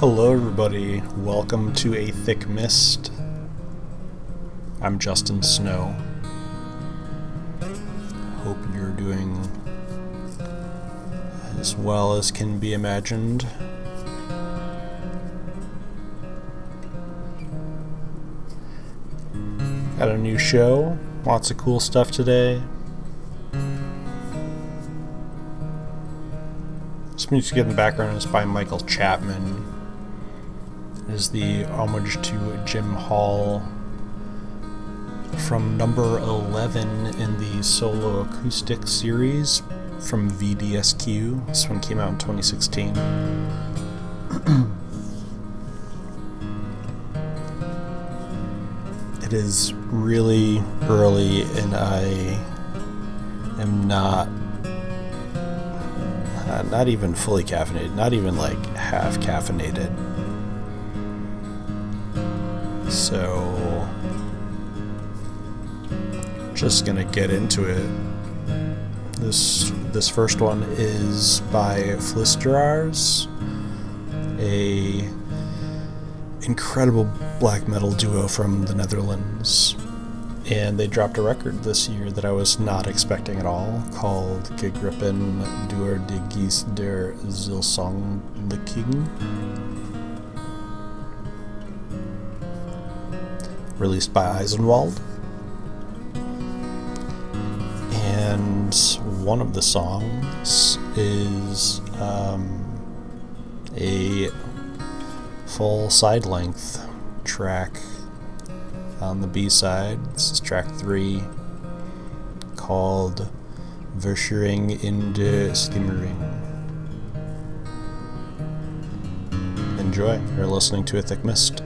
Hello, everybody. Welcome to A Thick Mist. I'm Justin Snow. Hope you're doing as well as can be imagined. Got a new show, lots of cool stuff today. This music in the background is by Michael Chapman. Is the homage to Jim Hall from number 11 in the solo acoustic series from VDSQ. This one came out in 2016. it is really early and I am not uh, not even fully caffeinated, not even like half caffeinated. So just gonna get into it. This this first one is by Fluisteraars, a incredible black metal duo from the Netherlands. And they dropped a record this year that I was not expecting at all called Gegrepen door de Geest der Zilsong the King. Released by Eisenwald. And one of the songs is um, a full side length track on the B side. This is track three called Verscheuring in de Schemering. Enjoy. You're listening to A Thick Mist.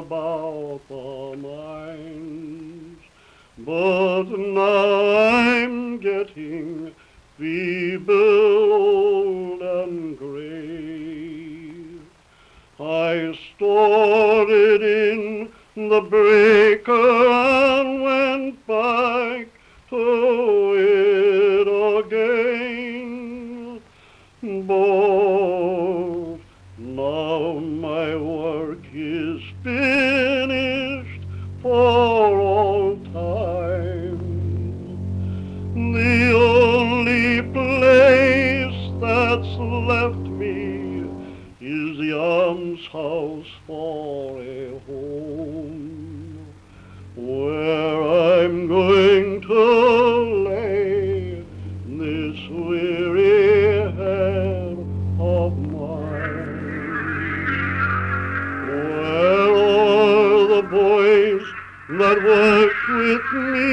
about the mines. But now I'm getting feeble, old, and gray. I stored it in the breaker and went back to house for a home where I'm going to lay this weary head of mine. Where are the boys that worked with me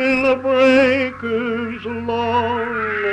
in the breakers long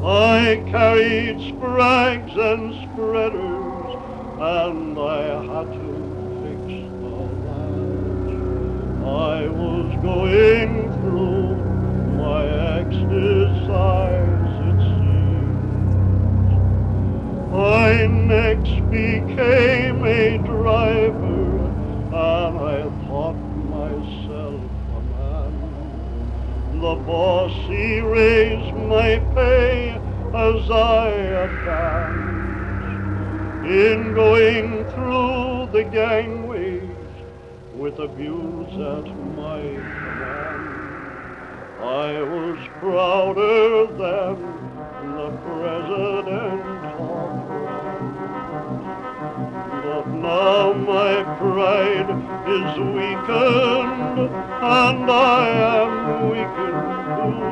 I carried sprags and spreaders, and I had to fix the latch. I was going through my exercise, it seems. I next became a driver, and I thought myself a man. The boss, he raised my pay as I advanced in going through the gangways with abuse at my command. I was prouder than the president of But now my pride is weakened and I am weakened too.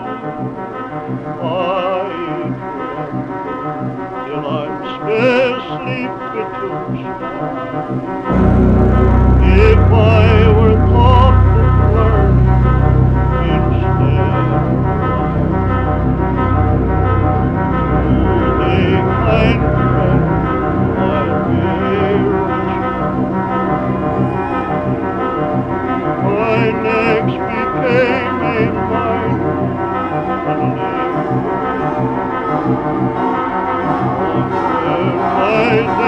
I es lieb getust. If I were taught to learn instead, would a kind became a light and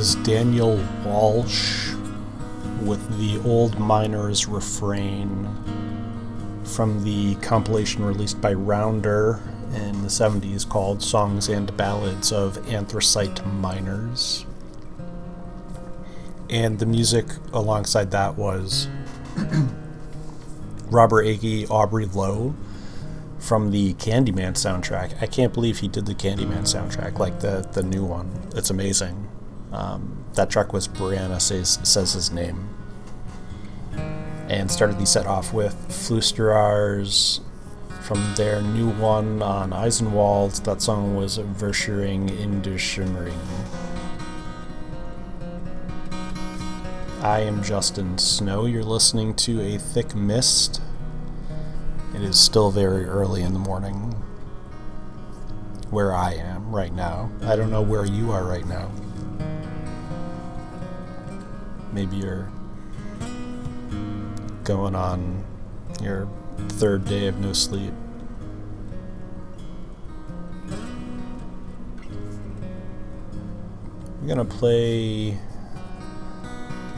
Was Daniel Walsh with the Old Miners Refrain from the compilation released by Rounder in the 70s called Songs and Ballads of Anthracite Miners. And the music alongside that was Robert Aiki, Aubrey Lowe from the Candyman soundtrack. I can't believe he did the Candyman soundtrack, like the, the new one. It's amazing. Um, that track was Brianna says, says his name. And started the set off with Fluisteraars from their new one on Eisenwald. That song was Verscheuring in der Schemering. I am Justin Snow. You're listening to A Thick Mist. It is still very early in the morning where I am right now. I don't know where you are right now. Maybe you're going on your third day of no sleep. I'm gonna play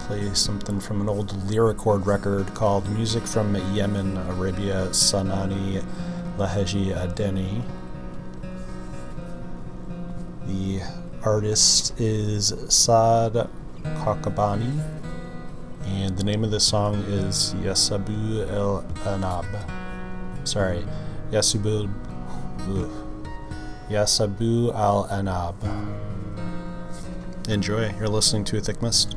play something from an old Lyrichord record called Music from Yemen, Arabia, Sanaani, Laheji Adeni. The artist is Saad Kawkabani, and the name of the song is Yasabu El Anab. Sorry, Yasabu, Yasabu Al Anab. Enjoy. You're listening to a Thick Mist.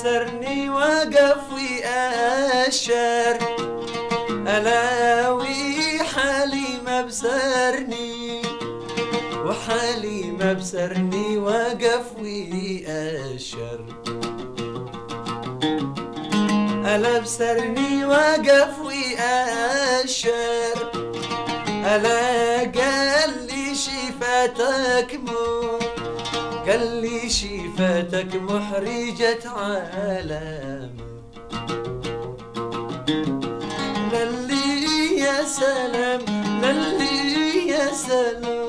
كسرني وقف ويأشر ألاوي حالي ما بسرني وحالي ما بسرني وقف ويأشر ألا بسرني وقف ويأشر ألا عيونك محرجة عالم. للي يا سلام للي يا سلام.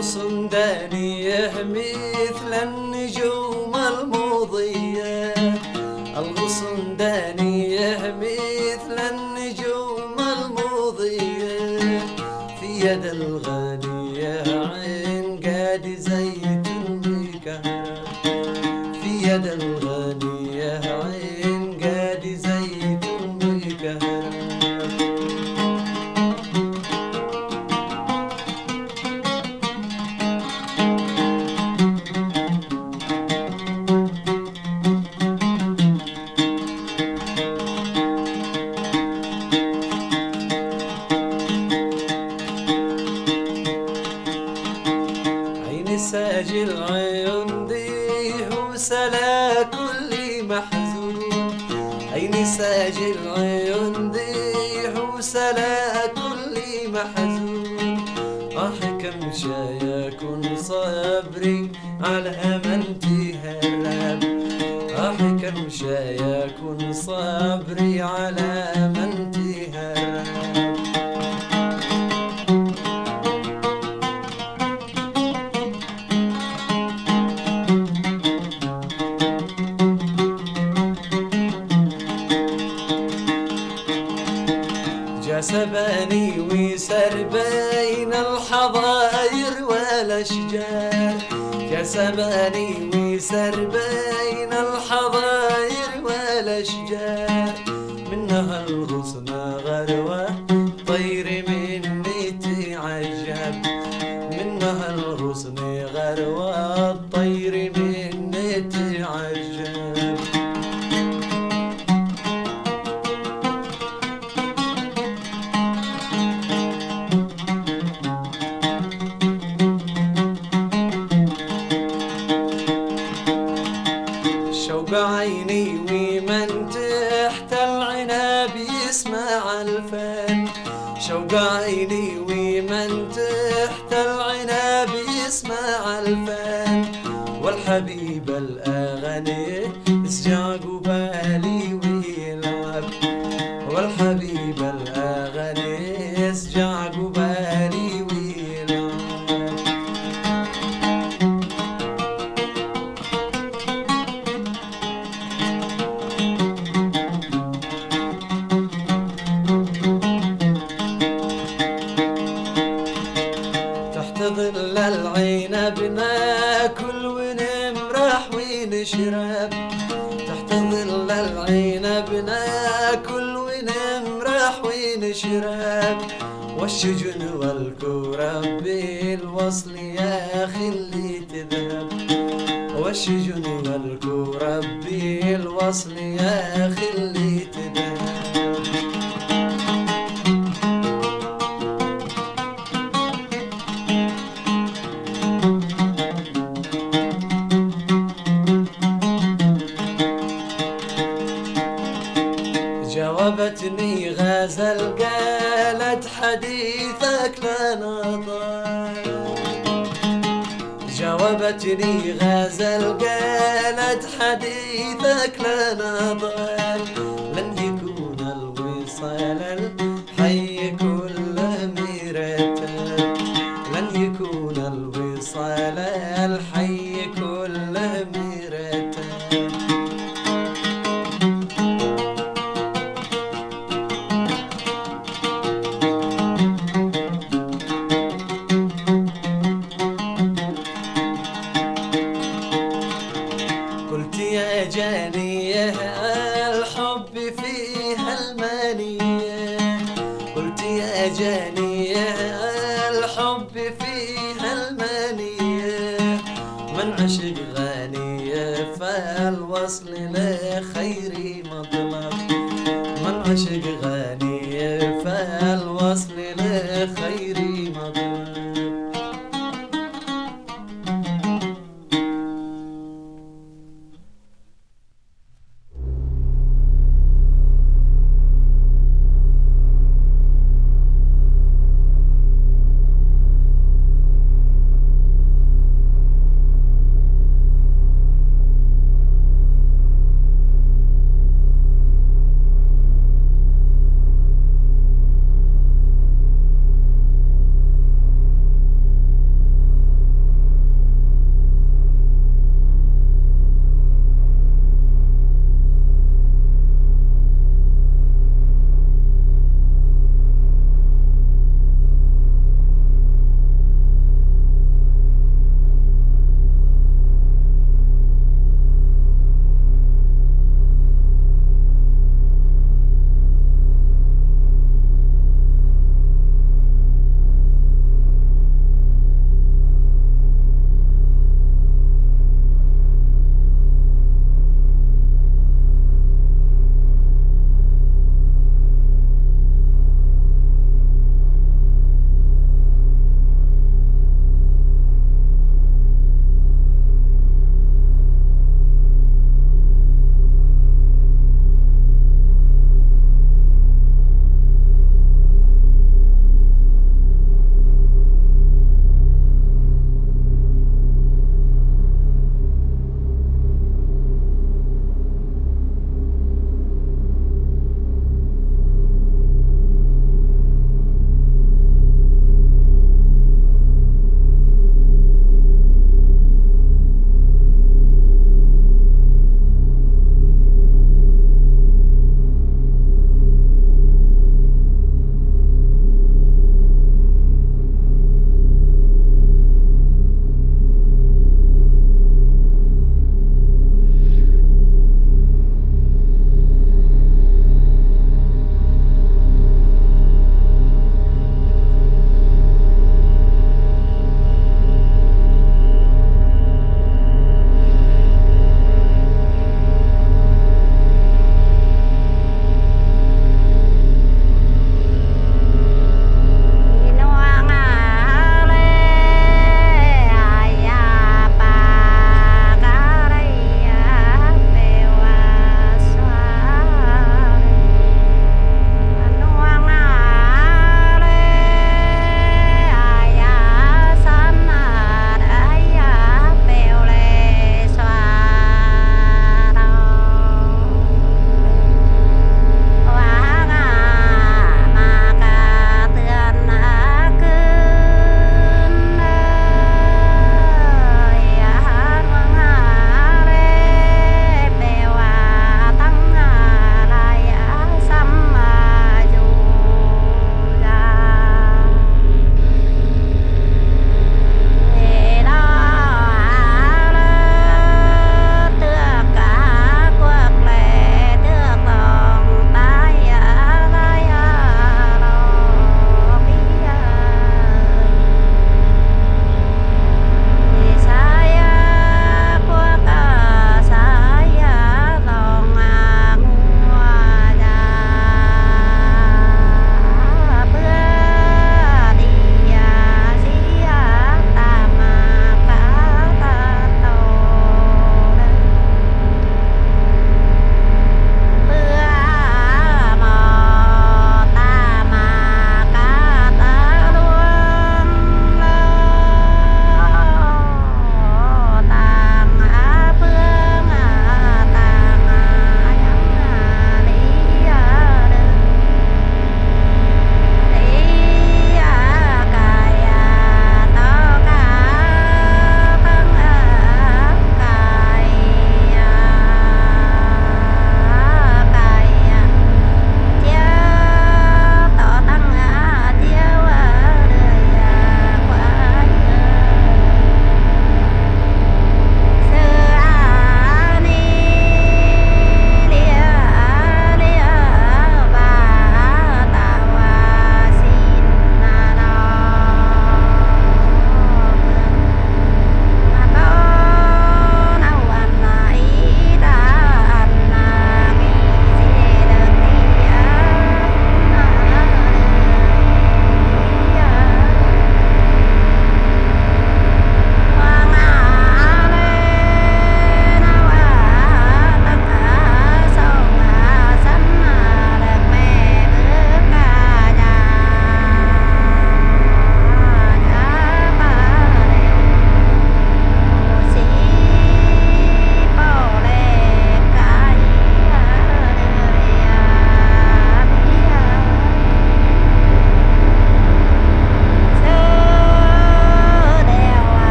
صندانيه مثل النجوم المضيه الغصن داني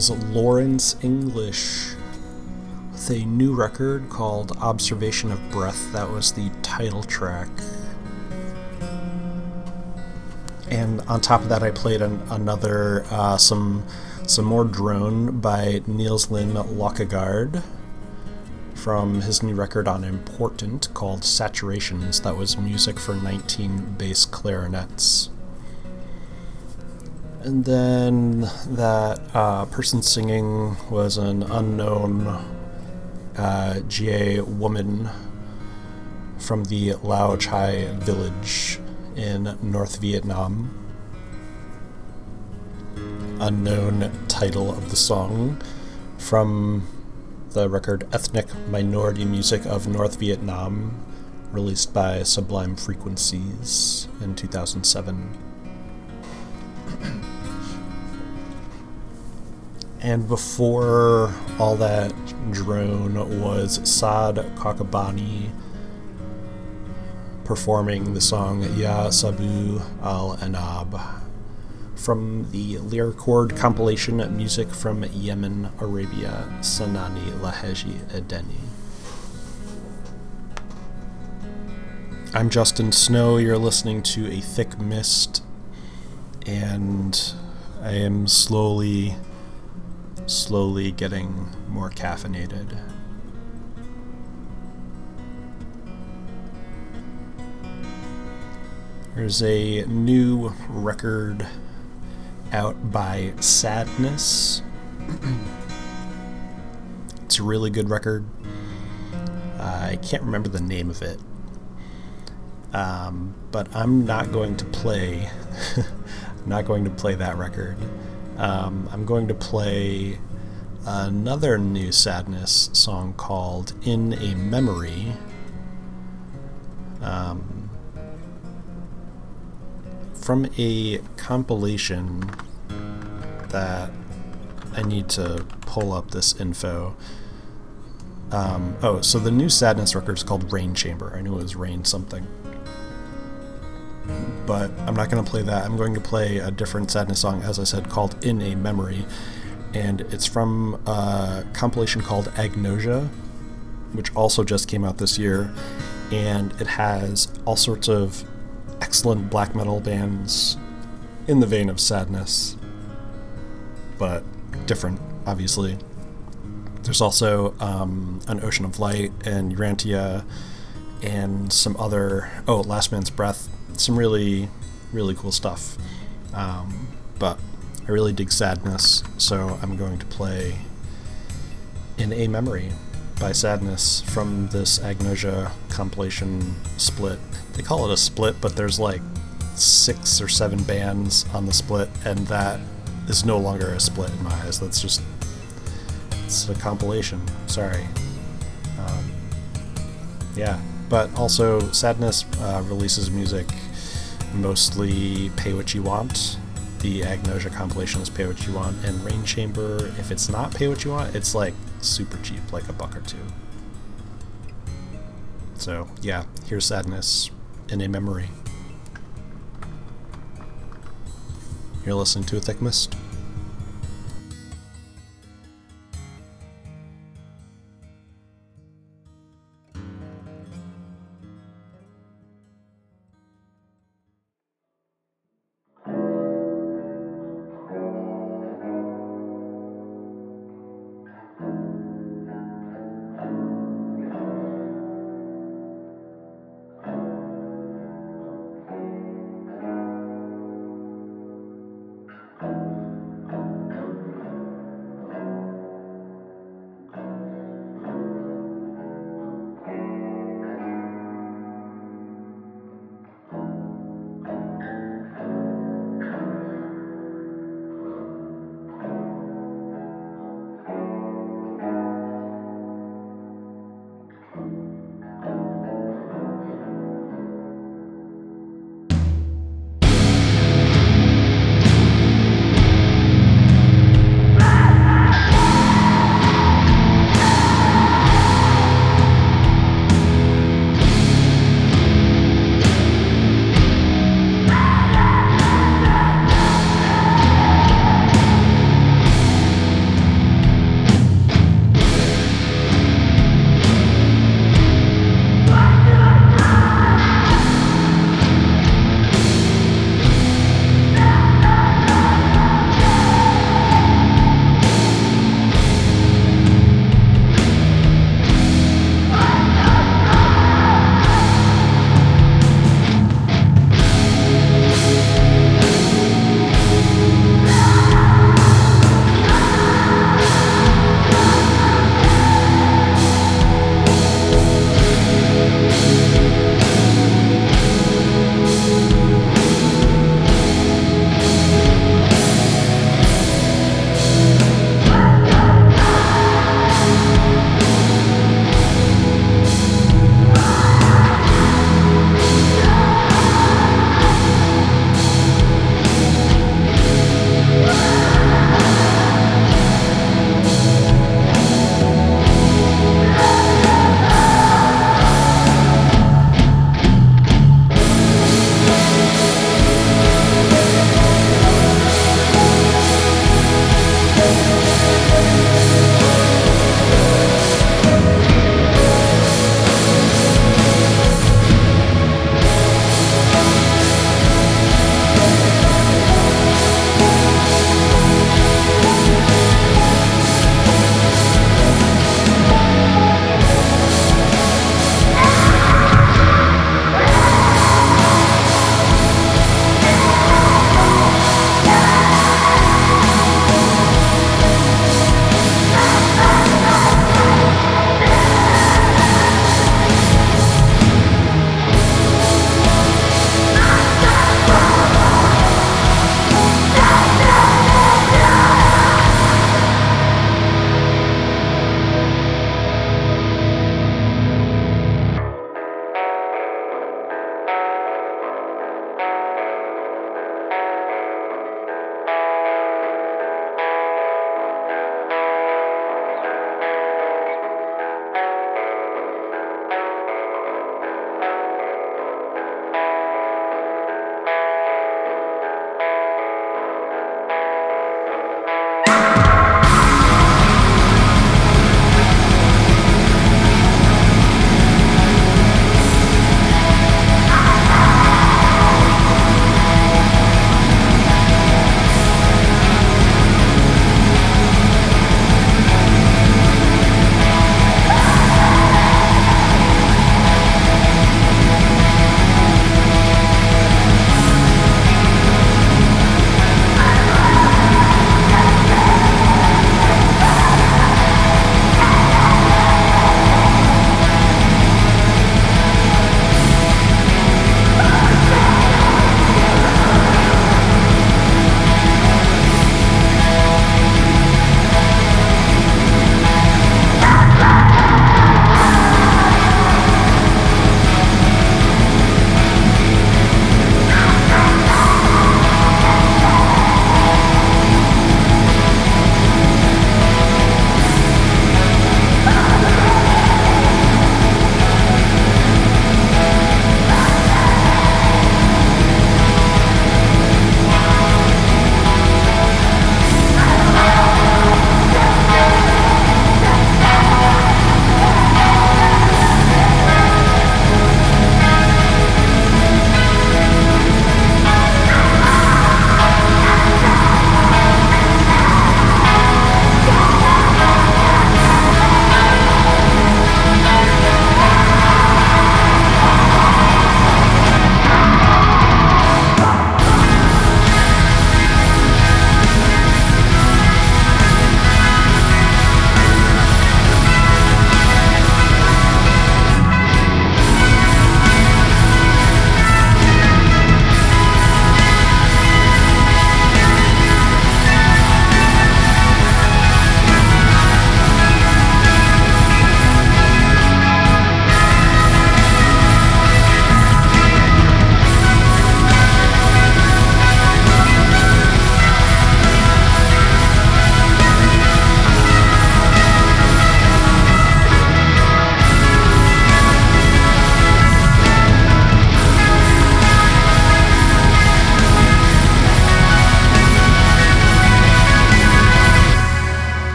Was Lawrence English with a new record called Observation of Breath. That was the title track. And on top of that, I played an, another uh, some some more drone by Niels Lyhne Løkkegaard from his new record on Important called Saturations. That was music for 19 bass clarinets. And then that uh, person singing was an unknown uh, GA woman from the Lao Chai village in North Vietnam. Unknown title of the song from the record Ethnic Minority Music of North Vietnam, released by Sublime Frequencies in 2007. and before all that drone was Saad Kawkabani performing the song Ya Sabooh Al Enab from the Lyrichord compilation Music from Yemen, Arabia, Sanaani Laheji Adeni. I'm Justin Snow. You're listening to A Thick Mist, and I am slowly, slowly getting more caffeinated. There's a new record out by Sadness. it's a really good record. Uh, I can't remember the name of it. Um, but I'm not going to play. Not going to play that record. Um, I'm going to play another new Sadness song called "In a Memory." Um, from a compilation that I need to pull up this info. Um, oh, so the new Sadness record is called Rain Chamber. I knew it was Rain something. But I'm not going to play that. I'm going to play a different Sadness song, as I said, called In a Memory. And it's from a compilation called Agnosia, which also just came out this year. And it has all sorts of excellent black metal bands in the vein of Sadness, but different, obviously. There's also um, An Ocean of Light and Urantia and some other, oh, Last Man's Breath. Some really, really cool stuff. Um, but I really dig Sadness, so I'm going to play In a Memory by Sadness from this Agnosia compilation split they call it a split, but there's like six or seven bands on the split, and that is no longer a split in my eyes. That's just it's a compilation. Sorry. Um, yeah, but also Sadness uh, releases music mostly pay what you want. The Agnosia compilation is pay what you want, and Rain Chamber, if it's not pay what you want, it's like super cheap, like a buck or two. So yeah, here's Sadness in a memory. You're listening to A Thick Mist.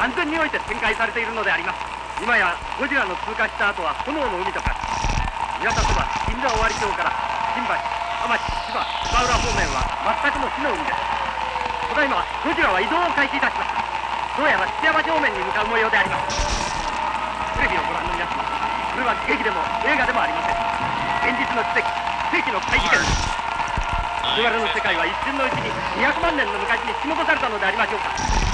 眼前において展開されているのであります。今やゴジラの通過した後は炎の海とか宮田そば銀座尾張町から新橋浜市千葉芝浦方面は全くの火の海です。ただいまゴジラは移動を開始いたしましたどうやら土山方面に向かう模様であります。テレビをご覧の皆様これは劇でも映画でもありません。現実の奇跡世紀の怪事件。です我々の世界は一瞬のうちに200万年の昔に引き戻されたのでありましょうか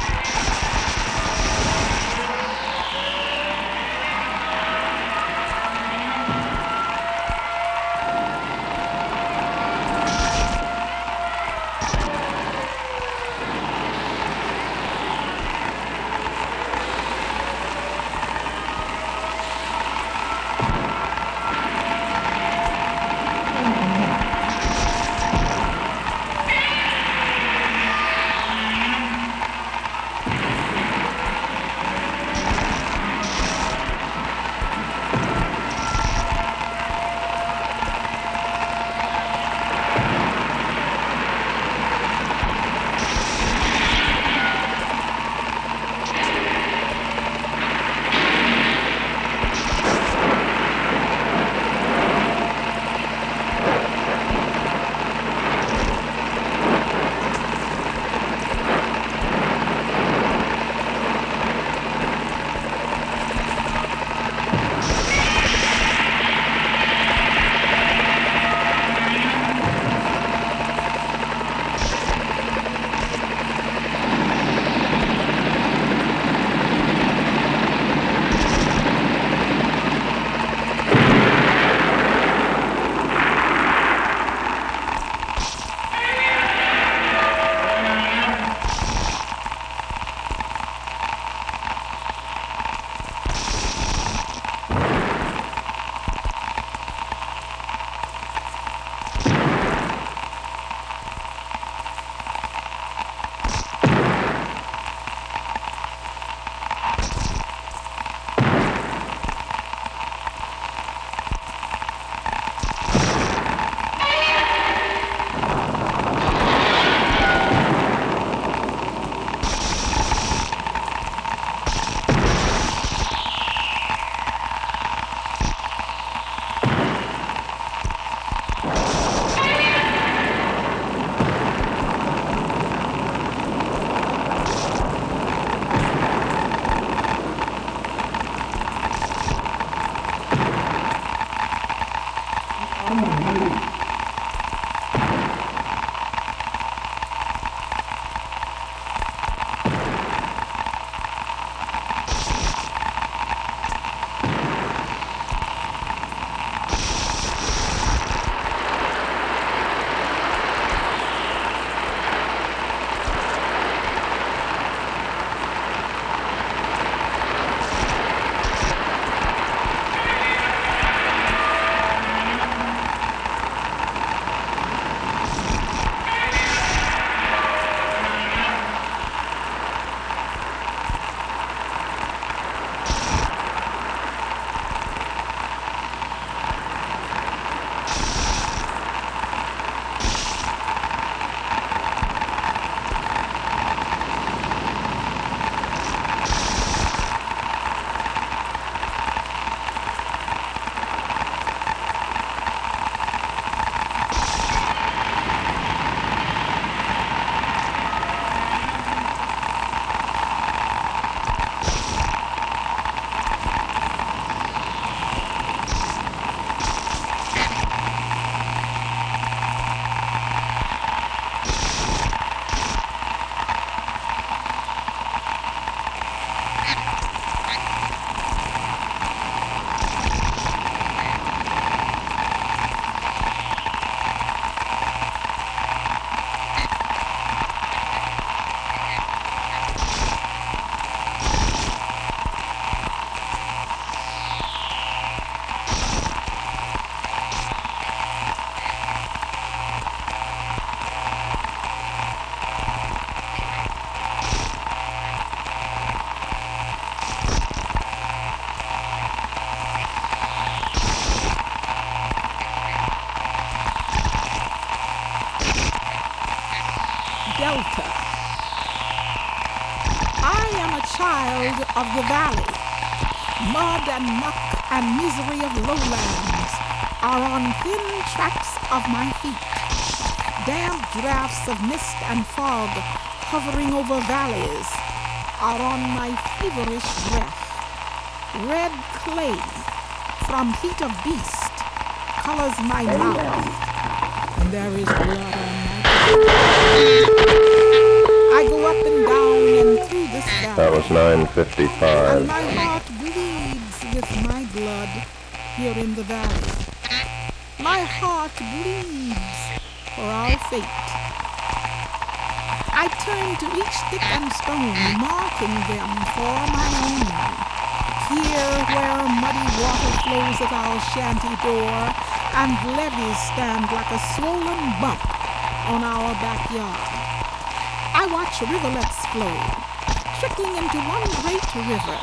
of the valley. Mud and muck and misery of lowlands are on thin tracks of my feet. Damp drafts of mist and fog hovering over valleys are on my feverish breath. Red clay from heat of beast colors my mouth, and there is blood on my I go up and down and this valley. That was And 955. my heart bleeds with my blood here in the valley. My heart bleeds for our fate. I turn to each stick and stone, marking them for my own. Here where muddy water flows at our shanty door, and levees stand like a swollen bump on our backyard. I watch rivulets flow, trickling into one great river,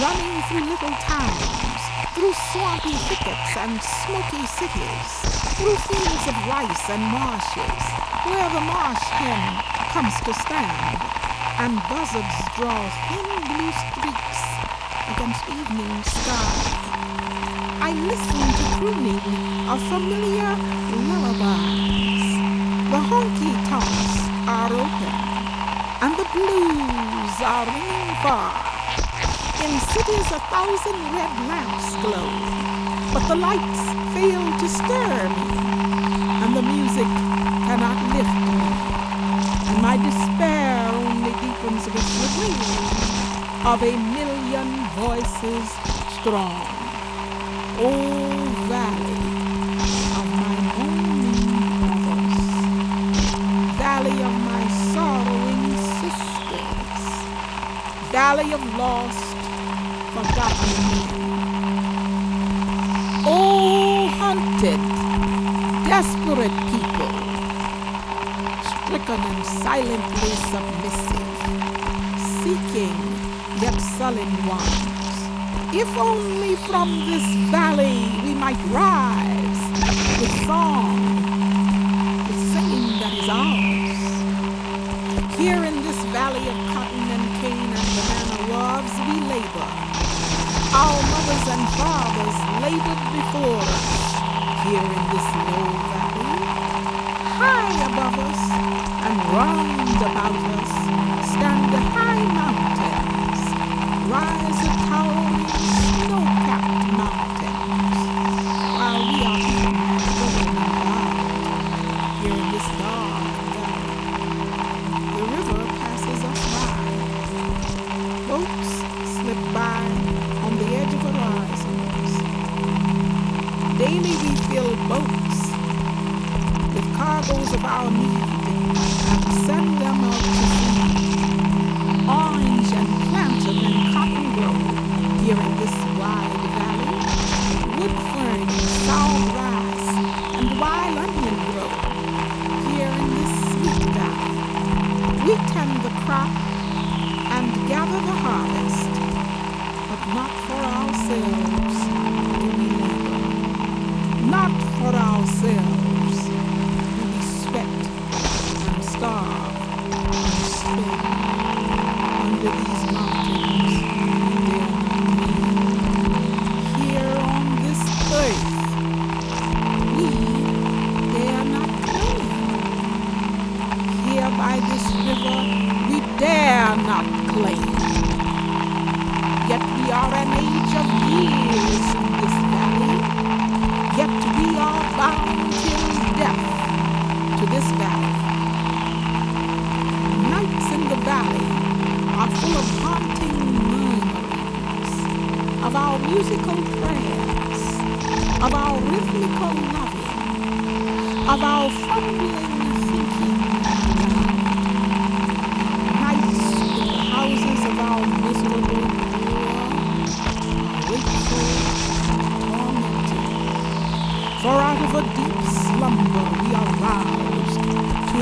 running through little towns, through swampy thickets and smoky cities, through fields of rice and marshes, where the marsh hen comes to stand, and buzzards draw thin blue streaks against evening sky. I listen to crooning of familiar lullabies. The honky tonks are open, and the blues are ringing far. In cities a thousand red lamps glow, but the lights fail to stir me, and the music cannot lift me, and my despair only deepens with the wailing of a million voices strong. O valley of lost, forgotten men. O hunted, desperate people, stricken and silently submissive, seeking yet sullen ones. If only from this valley we might rise with song, Our mothers and fathers labored before us. Here in this low valley, high above us and round about us stand the high mountains. Rise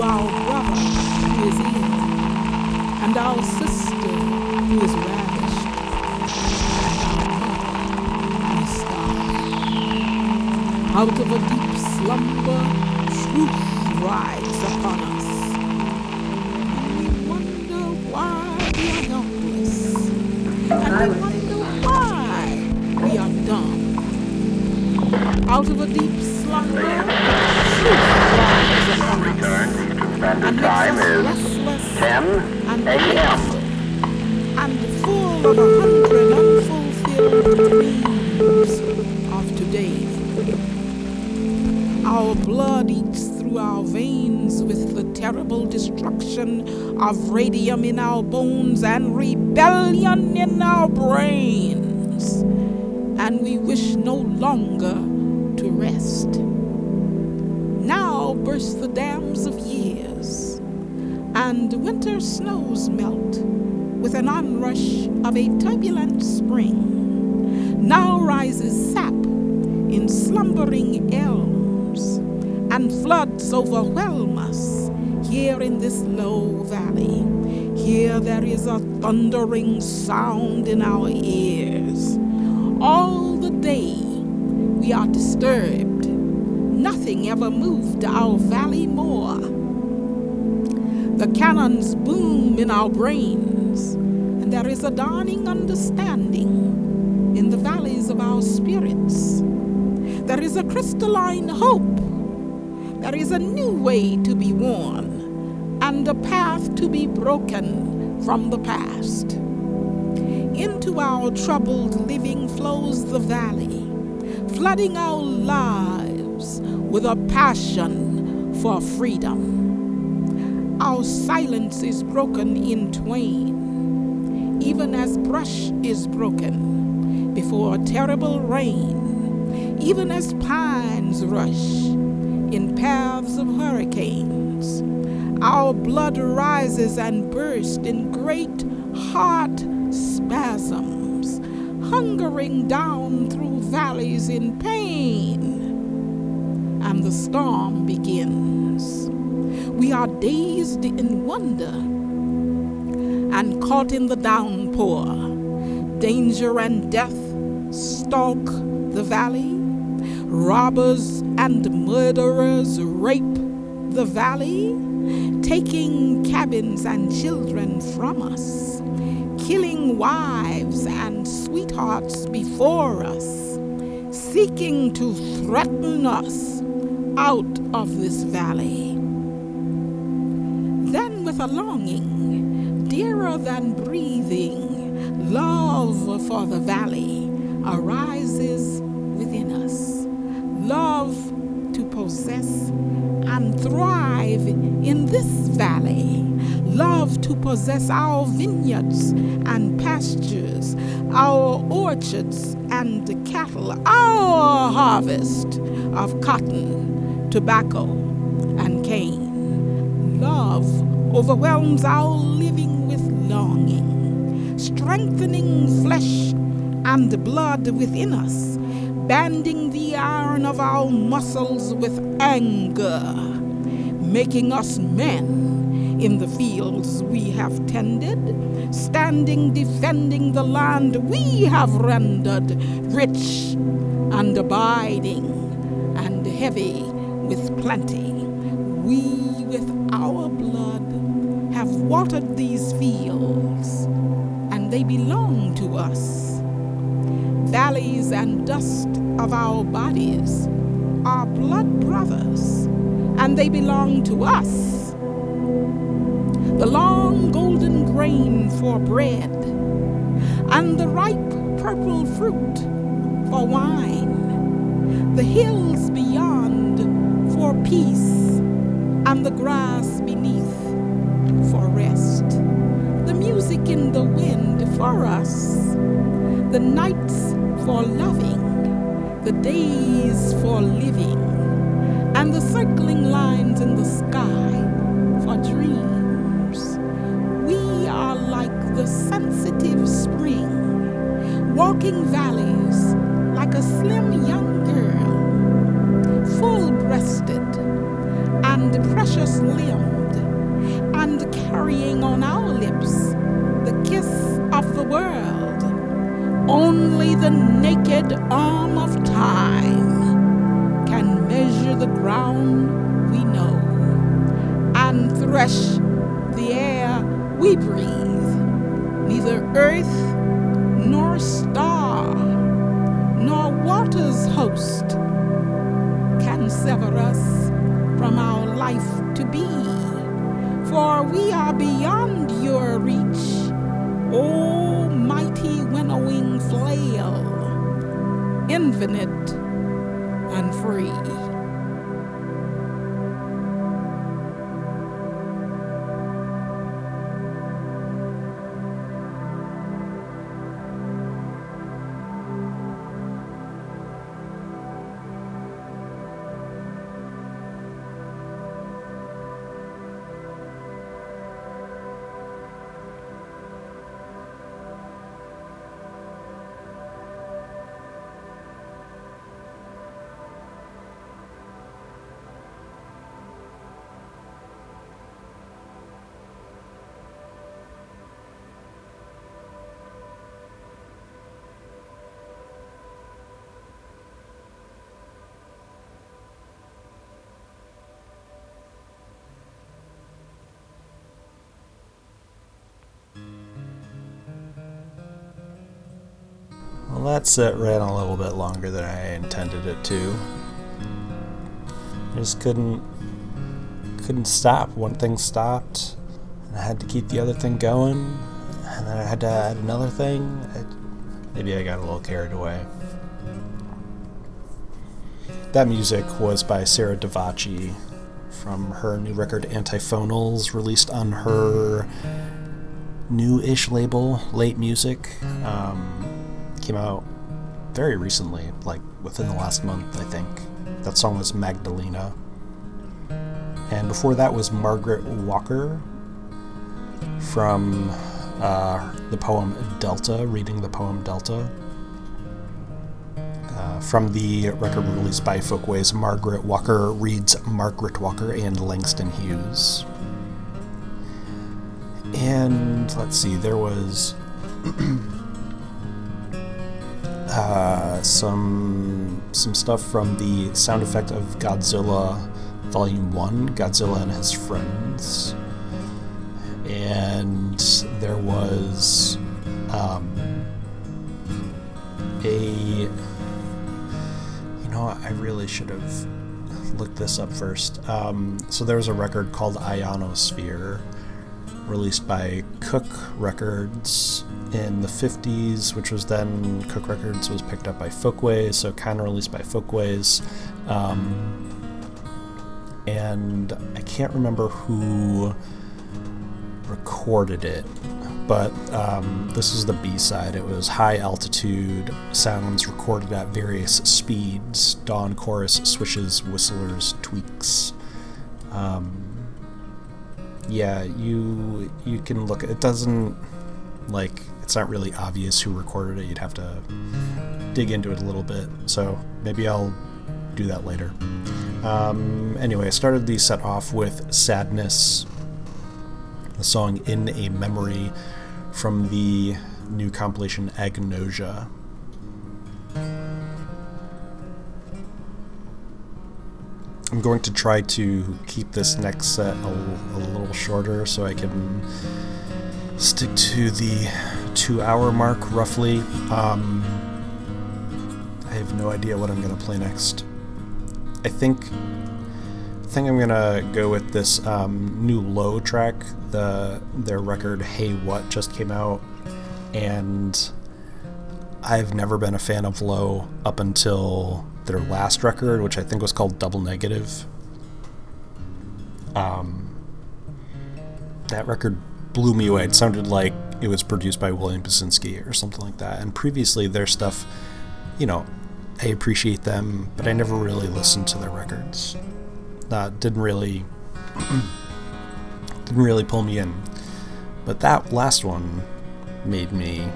our brother who is ill, and our sister who is ravished, and our mother who is starved. Out of a deep slumber, truth rides upon us. We wonder why we are helpless, and we wonder why we are dumb. Out of a deep slumber, and makes us restless 10 a.m. and full of a hundred unfulfilled dreams of today. Our blood eats through our veins with the terrible destruction of radium in our bones and rebellion in our brains. And we wish no longer to rest. Now burst the dams of years, and winter snows melt with an onrush of a turbulent spring. Now rises sap in slumbering elms, and floods overwhelm us here in this low valley. Here there is a thundering sound in our ears. All the day we are disturbed. Nothing ever moved our valley more. The cannons boom in our brains, and there is a dawning understanding in the valleys of our spirits. There is a crystalline hope. There is a new way to be worn, and a path to be broken from the past. Into our troubled living flows the valley, flooding our lives with a passion for freedom. Our silence is broken in twain, even as brush is broken before a terrible rain, even as pines rush in paths of hurricanes. Our blood rises and bursts in great heart spasms, hungering down through valleys in pain. And the storm begins. Are dazed in wonder and caught in the downpour. Danger and death stalk the valley. Robbers and murderers rape the valley, taking cabins and children from us, killing wives and sweethearts before us, seeking to threaten us out of this valley. With a longing, dearer than breathing, love for the valley arises within us. Love to possess and thrive in this valley. Love to possess our vineyards and pastures, our orchards and cattle, our harvest of cotton, tobacco, and cane. Love overwhelms our living with longing, strengthening flesh and blood within us, banding the iron of our muscles with anger, making us men in the fields we have tended, standing defending the land we have rendered rich and abiding and heavy with plenty. We, with our blood, have watered these fields, and they belong to us. Valleys and dust of our bodies are blood brothers, and they belong to us the long golden grain for bread, and the ripe purple fruit for wine, the hills beyond for peace, and the grass in the wind for us, the nights for loving, the days for living, and the circling lines in the sky for dreams. We are like the sensitive spring, walking valleys like a slim world. Only the naked arm of time can measure the ground we know and thresh the air we breathe neither earth that set ran a little bit longer than I intended it to. I just couldn't couldn't stop. One thing stopped, and I had to keep the other thing going, and then I had to add another thing. I, maybe I got a little carried away. That music was by Sarah Davachi from her new record Antiphonals, released on her new-ish label, Late Music. Um, came out very recently, like within the last month, I think. That song was Magdalena. And before that was Margaret Walker from uh, the poem Delta, reading the poem Delta. Uh, from the record released by Folkways, Margaret Walker reads Margaret Walker and Langston Hughes. And let's see, there was uh, some some stuff from the sound effect of Godzilla Volume One, Godzilla and his friends, and there was um, a. You know, I really should have looked this up first. Um, so there was a record called Ionosphere, released by Cook Records in the 50s, which was then Cook Records was picked up by Folkways, so kind of released by Folkways. Um, and I can't remember who recorded it, but um, this is the B side. It was high altitude sounds recorded at various speeds dawn chorus, swishes, whistlers, tweeks. Um, yeah, you you can look. It doesn't like it's not really obvious who recorded it. You'd have to dig into it a little bit. So maybe I'll do that later. Um, anyway, I started the set off with Sadness, the song In a Memory from the new compilation Agnosia. I'm going to try to keep this next set a, a little shorter so I can stick to the two hour mark roughly. Um, I have no idea what I'm going to play next. I think I think I'm gonna go with this um, new low track. The their record Hey What just came out, and I've never been a fan of Low up until their last record, which I think was called Double Negative. Um, that record blew me away. It sounded like it was produced by William Basinski or something like that. And previously, their stuff, you know, I appreciate them, but I never really listened to their records. Uh, didn't really didn't really pull me in. But that last one made me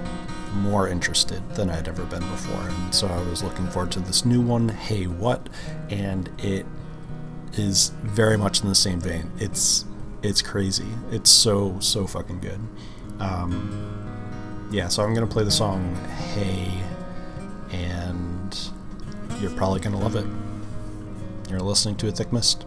more interested than I'd ever been before, and so I was looking forward to this new one, Hey What, and it is very much in the same vein. It's it's crazy. It's so so fucking good. Um, yeah, so I'm gonna play the song Hey, and you're probably gonna love it. You're listening to a thick mist.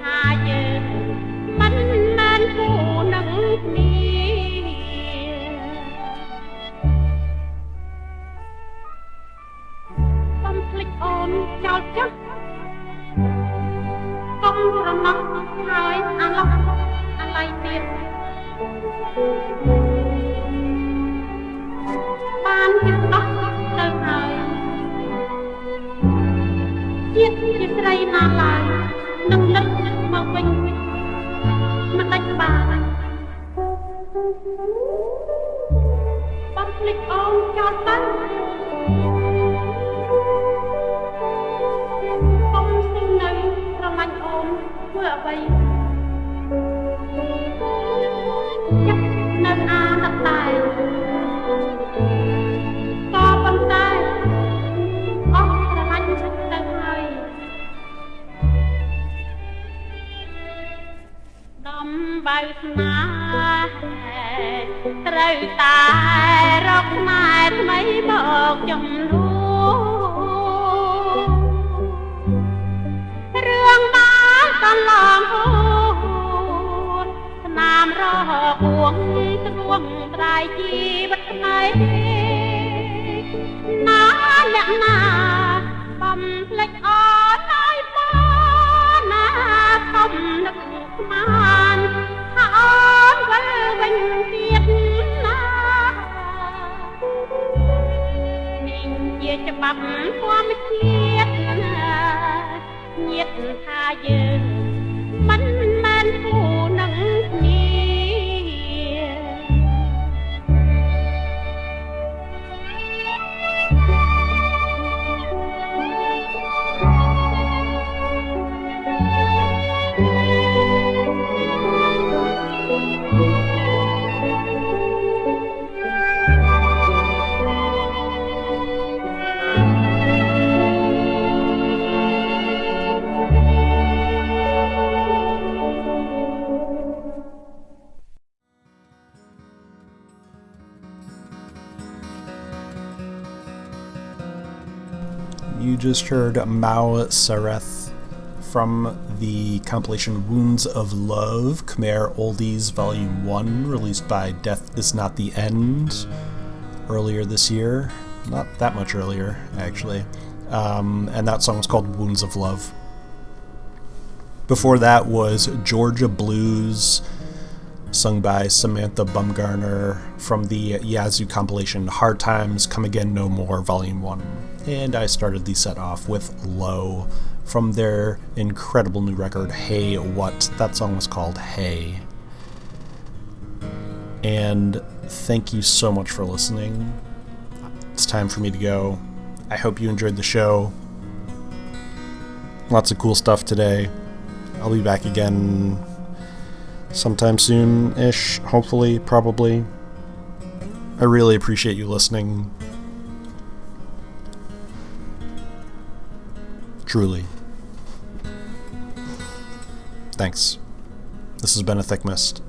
ថាយើងមិនមែនគូនឹងគ្នាបំភ្លេចអូនចោលចាស់កុំរំលងហើយអាឡោះអាឡៃទៀតបានជិះដោះទៅហើយជាតិជាស្រីណាឡើយ នឹងលិចមកវិញមិនដាច់បានបាត់ភ្លេចអូនចោលទៅកុំស្ទឹងនៅស្រឡាញ់អូនធ្វើអ្វីៅស្នេហ៍ត្រូវតែរកម៉ែថ្មីមកចំនួនរឿងបានតឡងហូនស្នាមរហគួងទ្រួងត្រៃជីវិតថ្មីណាអ្នកណាបំភ្លេចអត់ហើយបានណាកុំនឹកស្មាន ច្បាប់ធម្មជាតិញាតថាយើងមិន just heard Mao Sareth from the compilation Wounds of Love, Khmer Oldies Volume 1, released by Death Is Not the End earlier this year. Not that much earlier, actually. Um, and that song was called Wounds of Love. Before that was Georgia Blues, sung by Samantha Bumgarner from the Yazoo compilation Hard Times Come Again No More, Volume 1 and I started the set off with Low from their incredible new record, Hey What. That song was called Hey. And thank you so much for listening. It's time for me to go. I hope you enjoyed the show. Lots of cool stuff today. I'll be back again sometime soon ish, hopefully, probably. I really appreciate you listening. Truly. Thanks. This has been a thick mist.